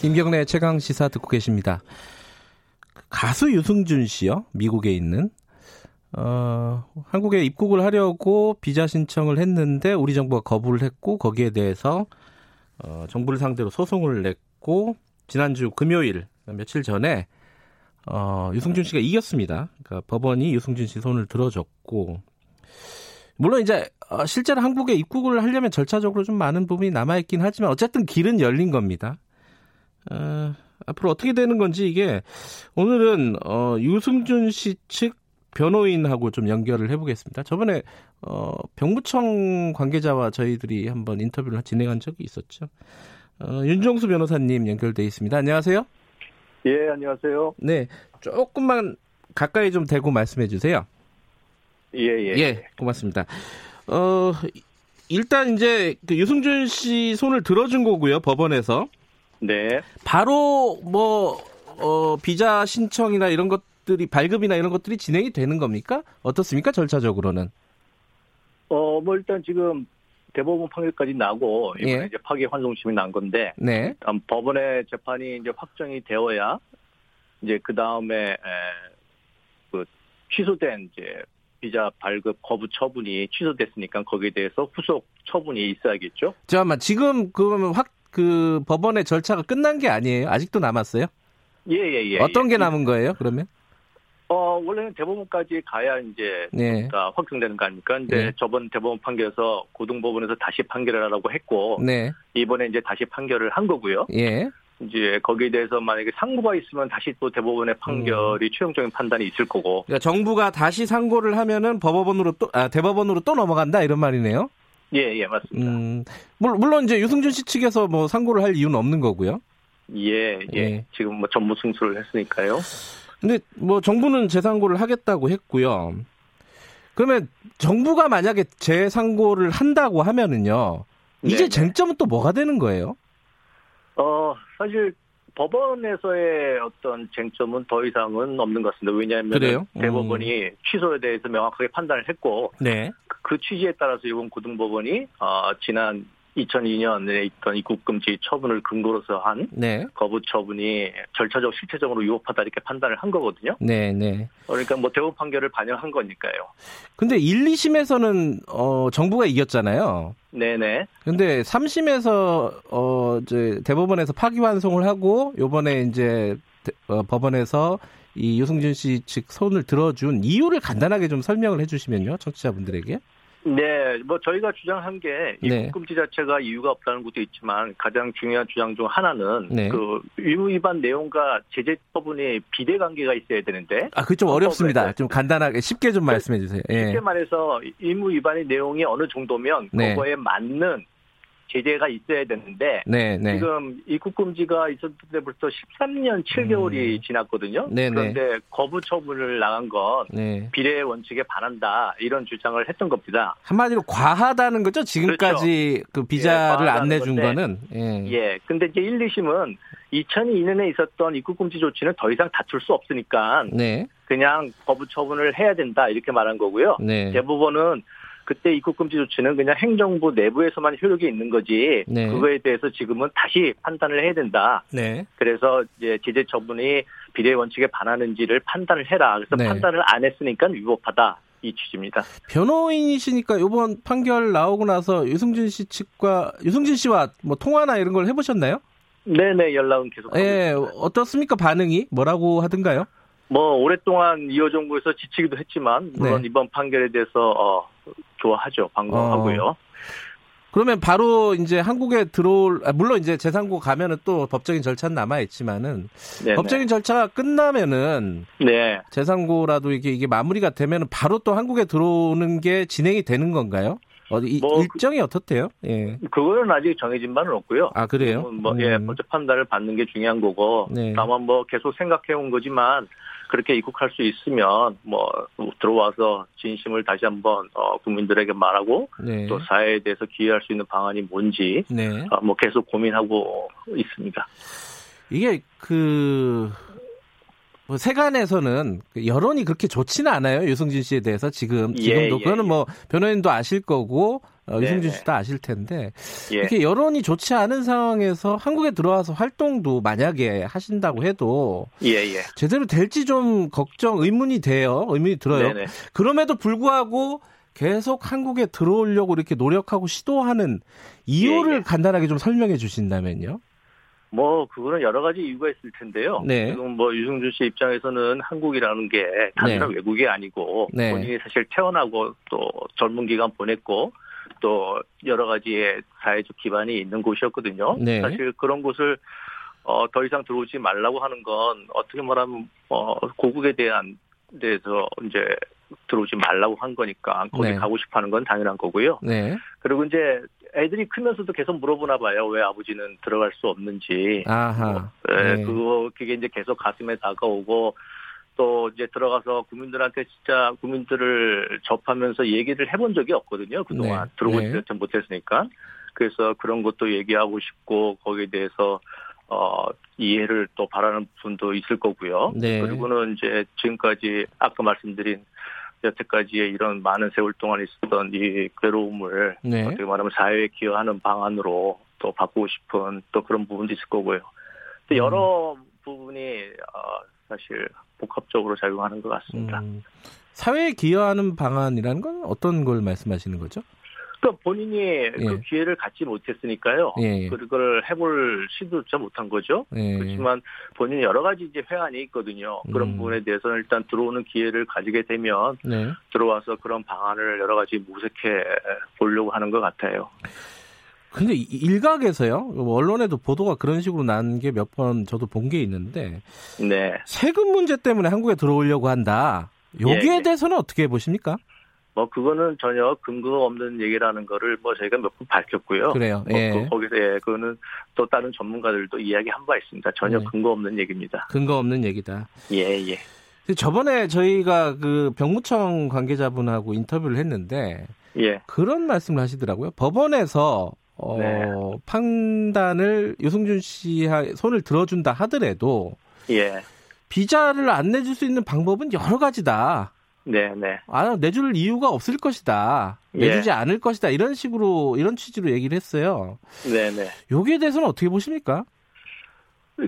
김경래 최강 시사 듣고 계십니다. 가수 유승준 씨요. 미국에 있는 어, 한국에 입국을 하려고 비자 신청을 했는데 우리 정부가 거부를 했고 거기에 대해서 어, 정부를 상대로 소송을 냈고 지난주 금요일 며칠 전에 어, 유승준 씨가 이겼습니다. 그러니까 법원이 유승준 씨 손을 들어줬고 물론 이제 어, 실제로 한국에 입국을 하려면 절차적으로 좀 많은 부분이 남아 있긴 하지만 어쨌든 길은 열린 겁니다. 어, 앞으로 어떻게 되는 건지 이게 오늘은 어, 유승준 씨 측 변호인하고 좀 연결을 해보겠습니다. 저번에 어, 병무청 관계자와 저희들이 한번 인터뷰를 진행한 적이 있었죠. 어, 윤종수 변호사님 연결돼 있습니다. 안녕하세요. 예, 안녕하세요. 네, 조금만 가까이 좀 대고 말씀해 주세요. 예, 예. 예, 고맙습니다. 어, 일단 이제 그 유승준 씨 손을 들어준 거고요, 법원에서. 네. 바로 뭐, 어, 비자 신청이나 이런 것들이, 발급이나 이런 것들이 진행이 되는 겁니까? 어떻습니까, 절차적으로는? 어, 뭐 일단 지금 대법원 판결까지 나고, 이번에 예. 이제 파기 환송심이 난 건데, 네. 법원의 재판이 이제 확정이 되어야, 이제 그 다음에, 그, 취소된 이제 비자 발급 거부 처분이 취소됐으니까 거기에 대해서 후속 처분이 있어야겠죠? 잠깐만, 지금 그러면 확, 그 법원의 절차가 끝난 게 아니에요? 아직도 남았어요? 예, 예, 예. 어떤 예. 게 남은 거예요, 그러면? 어, 원래는 대법원까지 가야 이제 네. 다 확정되는 거 아닙니까? 근데 네. 저번 대법원 판결에서 고등법원에서 다시 판결을 하라고 했고, 네. 이번에 이제 다시 판결을 한 거고요. 예. 이제 거기에 대해서 만약에 상고가 있으면 다시 또 대법원의 판결이 음. 최종적인 판단이 있을 거고. 그러니까 정부가 다시 상고를 하면은 법원으로 또, 아, 대법원으로 또 넘어간다 이런 말이네요. 예, 예, 맞습니다. 음, 물- 물론 이제 유승준 씨 측에서 뭐 상고를 할 이유는 없는 거고요. 예, 예, 예. 지금 뭐 전무 승수를 했으니까요. 근데 뭐 정부는 재상고를 하겠다고 했고요. 그러면 정부가 만약에 재상고를 한다고 하면은요. 이제 네. 쟁점은 또 뭐가 되는 거예요? 어, 사실 법원에서의 어떤 쟁점은 더 이상은 없는 것 같습니다. 왜냐하면 그래요? 음. 대법원이 취소에 대해서 명확하게 판단을 했고 네. 그- 그 취지에 따라서 이번 고등법원이 어, 지난 2002년에 있던 입국 금지 처분을 근거로서 한 네. 거부 처분이 절차적 실체적으로 위법하다 이렇게 판단을 한 거거든요. 네, 네. 그러니까 뭐 대법원 판결을 반영한 거니까요. 근데 1, 2심에서는 어 정부가 이겼잖아요. 네 네. 근데 3심에서 어 이제 대법원에서 파기환송을 하고 요번에 이제 대- 어, 법원에서 이 유승준 씨 측 손을 들어준 이유를 간단하게 좀 설명을 해주시면요, 청취자분들에게. 네, 뭐 저희가 주장한 게 네. 입국금지 자체가 이유가 없다는 것도 있지만 가장 중요한 주장 중 하나는 네. 그 의무 위반 내용과 제재 처분의 비대 관계가 있어야 되는데 아, 그게 좀 어렵습니다. 좀 간단하게 쉽게 좀 말씀해 주세요. 예. 쉽게 말해서 의무 위반의 내용이 어느 정도면 네. 그거에 맞는 제재가 있어야 되는데 네, 네. 지금 입국 금지가 있었을 때부터 13년 7개월이 지났거든요. 음. 네네. 그런데 거부 처분을 나간 건 네. 비례 원칙에 반한다 이런 주장을 했던 겁니다. 한마디로 과하다는 거죠. 지금까지 그 비자를 예, 안 내준 건데. 거는. 예. 예. 근데 이제 1, 2심은 2002년에 있었던 입국 금지 조치는 더 이상 다툴 수 없으니까 네. 그냥 거부 처분을 해야 된다 이렇게 말한 거고요. 네. 대법원은 그때 입국 금지 조치는 그냥 행정부 내부에서만 효력이 있는 거지 네. 그거에 대해서 지금은 다시 판단을 해야 된다. 네. 그래서 이제 제재 처분이 비례 원칙에 반하는지를 판단을 해라. 그래서 네. 판단을 안 했으니까 위법하다. 이 취지입니다. 변호인이시니까 이번 판결 나오고 나서 유승준 씨 측과 유승준 씨와 뭐 통화나 이런 걸 해보셨나요? 네네 연락은 계속 예, 있습니다. 어떻습니까 반응이 뭐라고 하던가요? 뭐 오랫동안 이호 정부에서 지치기도 했지만 물론 네. 이번 판결에 대해서 어, 좋아하죠. 반가워하고요. 어. 그러면 바로 이제 한국에 들어올 아, 물론 이제 재상고 가면은 또 법적인 절차는 남아 있지만은 네네. 법적인 절차가 끝나면은 네. 재상고라도 이게 이게 마무리가 되면은 바로 또 한국에 들어오는 게 진행이 되는 건가요? 어디 뭐그 일정이 그, 어떻대요? 예. 그거는 아직 정해진 바는 없고요. 아 그래요? 뭐, 예, 음. 예, 먼저 판단을 받는 게 중요한 거고. 네. 다만 뭐 계속 생각해 온 거지만 그렇게 입국할 수 있으면 뭐 들어와서 진심을 다시 한번 어, 국민들에게 말하고 네. 또 사회에 대해서 기여할 수 있는 방안이 뭔지 네. 어, 뭐 계속 고민하고 있습니다. 이게 그뭐 세간에서는 여론이 그렇게 좋지는 않아요 유승진 씨에 대해서 지금 예, 지금도 예, 그거는 예. 뭐 변호인도 아실 거고 어, 네, 유승준 네. 씨도 아실 텐데 예. 이렇게 여론이 좋지 않은 상황에서 한국에 들어와서 활동도 만약에 하신다고 해도 예, 예. 제대로 될지 좀 걱정 의문이 돼요 의문이 들어요 네네. 그럼에도 불구하고 계속 한국에 들어오려고 이렇게 노력하고 시도하는 이유를 예, 예. 간단하게 좀 설명해 주신다면요. 뭐 그거는 여러 가지 이유가 있을 텐데요. 네. 지금 뭐 유승준 씨 입장에서는 한국이라는 게 단순한 네. 외국이 아니고 네. 본인이 사실 태어나고 또 젊은 기간 보냈고 또 여러 가지의 사회적 기반이 있는 곳이었거든요. 네. 사실 그런 곳을 어, 더 이상 들어오지 말라고 하는 건 어떻게 말하면 어, 고국에 대한 데서 이제 들어오지 말라고 한 거니까 거기 네. 가고 싶어하는 건 당연한 거고요. 네. 그리고 이제 애들이 크면서도 계속 물어보나 봐요. 왜 아버지는 들어갈 수 없는지. 아하. 뭐, 네, 네. 그거 그게 이제 계속 가슴에 다가오고 또 이제 들어가서 국민들한테 진짜 국민들을 접하면서 얘기를 해본 적이 없거든요. 그동안 네. 들어오지 네. 못했으니까. 그래서 그런 것도 얘기하고 싶고 거기에 대해서 어, 이해를 또 바라는 분도 있을 거고요. 네. 그리고는 이제 지금까지 아까 말씀드린 여태까지의 이런 많은 세월 동안 있었던 이 괴로움을 네. 어떻게 말하면 사회에 기여하는 방안으로 또 바꾸고 싶은 또 그런 부분도 있을 거고요. 또 여러 음. 부분이 어, 사실 복합적으로 작용하는 것 같습니다. 음, 사회에 기여하는 방안이라는 건 어떤 걸 말씀하시는 거죠? 그러니까 본인이 예. 그 기회를 갖지 못했으니까요. 예. 그걸 해볼 시도조차 못한 거죠. 예. 그렇지만 본인이 여러 가지 이제 회안이 있거든요. 그런 음. 부분에 대해서는 일단 들어오는 기회를 가지게 되면 네. 들어와서 그런 방안을 여러 가지 모색해 보려고 하는 것 같아요. 근데 일각에서요, 언론에도 보도가 그런 식으로 난 게 몇 번 저도 본 게 있는데, 네. 세금 문제 때문에 한국에 들어오려고 한다. 여기에 예, 예. 대해서는 어떻게 보십니까? 뭐 그거는 전혀 근거 없는 얘기라는 거를 뭐 저희가 몇 번 밝혔고요. 그래요. 뭐 예. 뭐 거기서 예, 그거는 또 다른 전문가들도 이야기한 바 있습니다. 전혀 네. 근거 없는 얘기입니다. 근거 없는 얘기다. 예, 예. 저번에 저희가 그 병무청 관계자분하고 인터뷰를 했는데 예. 그런 말씀을 하시더라고요. 법원에서 어, 네. 판단을 유승준 씨 손을 들어준다 하더라도 예. 비자를 안 내줄 수 있는 방법은 여러 가지다. 네, 네. 아, 내줄 이유가 없을 것이다. 내주지 예. 않을 것이다. 이런 식으로 이런 취지로 얘기를 했어요. 네, 네. 여기에 대해서는 어떻게 보십니까?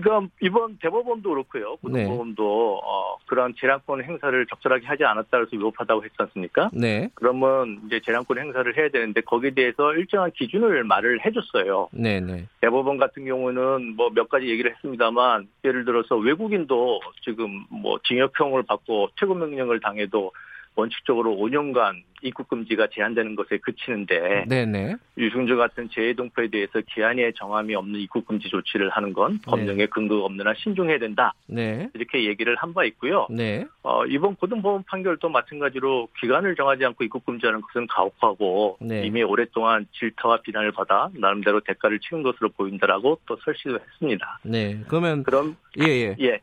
그러니까 이번 대법원도 그렇고요. 고등법원도 네. 어, 그런 재량권 행사를 적절하게 하지 않았다 해서 위법하다고 했지 않습니까? 네. 그러면 이제 재량권 행사를 해야 되는데 거기에 대해서 일정한 기준을 말을 해줬어요. 네, 네. 대법원 같은 경우는 뭐 몇 가지 얘기를 했습니다만 예를 들어서 외국인도 지금 뭐 징역형을 받고 최고 명령을 당해도 원칙적으로 5년간 입국 금지가 제한되는 것에 그치는데 네네. 유승주 같은 재해 동포에 대해서 기한의 정함이 없는 입국 금지 조치를 하는 건 법령에 네. 근거가 없는 한 신중해야 된다. 네. 이렇게 얘기를 한 바 있고요. 네. 어, 이번 고등법원 판결도 마찬가지로 기간을 정하지 않고 입국 금지하는 것은 가혹하고 네. 이미 오랫동안 질타와 비난을 받아 나름대로 대가를 치른 것으로 보인다라고 또 설치도 했습니다. 네. 그러면 그럼 예예. 예. 예.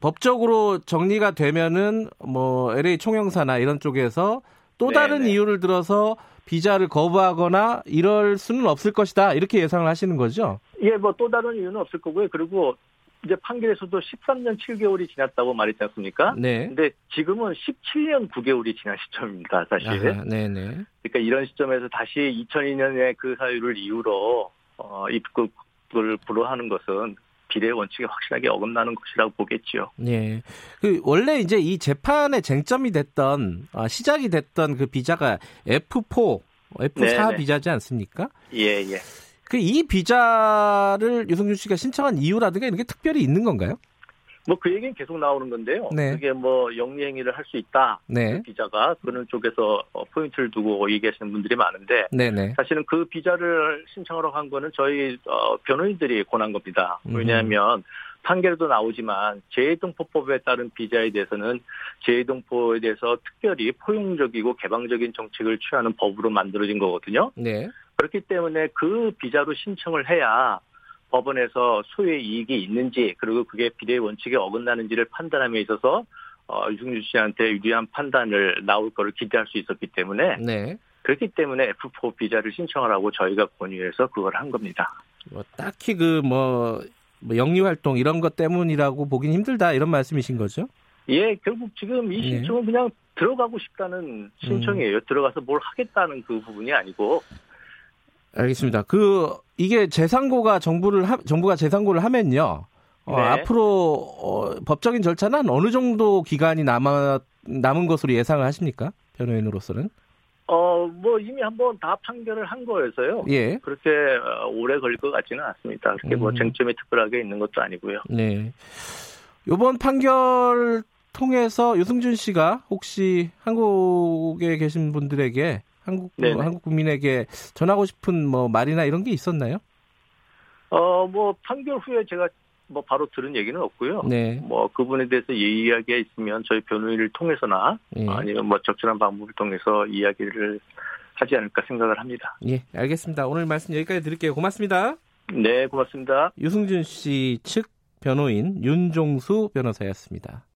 법적으로 정리가 되면은 뭐 LA 총영사나 이런 쪽에서 또 다른 네네. 이유를 들어서 비자를 거부하거나 이럴 수는 없을 것이다 이렇게 예상을 하시는 거죠? 예, 뭐 또 다른 이유는 없을 거고요. 그리고 이제 판결에서도 13년 7개월이 지났다고 말했지 않습니까? 네. 근데 지금은 17년 9개월이 지난 시점입니다, 사실. 아하, 네네. 그러니까 이런 시점에서 다시 2002년에 그 사유를 이유로 어, 입국을 불허하는 것은 비례 원칙에 확실하게 어긋나는 것이라고 보겠지요. 예. 그 원래 이제 이 재판의 쟁점이 됐던 아, 시작이 됐던 그 비자가 F4, F4 네네. 비자지 않습니까? 예, 예. 그 이 비자를 유승준 씨가 신청한 이유라든가 이런 게 특별히 있는 건가요? 뭐 그 얘기는 계속 나오는 건데요. 네. 그게 뭐 영리 행위를 할 수 있다. 네. 그 비자가 그런 쪽에서 어, 포인트를 두고 얘기하시는 분들이 많은데 네네. 사실은 그 비자를 신청하러 간 거는 저희 어, 변호인들이 권한 겁니다. 왜냐하면 판결에도 나오지만 재해동포법에 따른 비자에 대해서는 재해동포에 대해서 특별히 포용적이고 개방적인 정책을 취하는 법으로 만들어진 거거든요. 네. 그렇기 때문에 그 비자로 신청을 해야 법원에서 소유의 이익이 있는지 그리고 그게 비례 원칙에 어긋나는지를 판단함에 있어서 어, 유승준 씨한테 유리한 판단을 나올 거를 기대할 수 있었기 때문에 네. 그렇기 때문에 F4 비자를 신청하라고 저희가 권유해서 그걸 한 겁니다. 뭐 딱히 그뭐 뭐 영리 활동 이런 것 때문이라고 보긴 힘들다 이런 말씀이신 거죠? 예, 결국 지금 이 네. 신청은 그냥 들어가고 싶다는 신청이에요. 들어가서 뭘 하겠다는 그 부분이 아니고 알겠습니다. 그 이게 재상고가 정부를 하, 정부가 재상고를 하면요. 어, 네. 앞으로 어, 법적인 절차는 한 어느 정도 기간이 남아 남은 것으로 예상을 하십니까? 변호인으로서는? 어, 뭐 이미 한번 다 판결을 한 거여서요. 예. 그렇게 어, 오래 걸릴 것 같지는 않습니다. 그렇게 뭐 음. 쟁점이 특별하게 있는 것도 아니고요. 네. 요번 판결 통해서 유승준 씨가 혹시 한국에 계신 분들에게 한국 네네. 한국 국민에게 전하고 싶은 뭐 말이나 이런 게 있었나요? 어, 뭐 판결 후에 제가 뭐 바로 들은 얘기는 없고요. 네. 뭐 그분에 대해서 이야기가 있으면 저희 변호인을 통해서나 예. 아니면 뭐 적절한 방법을 통해서 이야기를 하지 않을까 생각을 합니다. 예, 알겠습니다. 오늘 말씀 여기까지 드릴게요. 고맙습니다. 네, 고맙습니다. 유승준 씨 측 변호인 윤종수 변호사였습니다.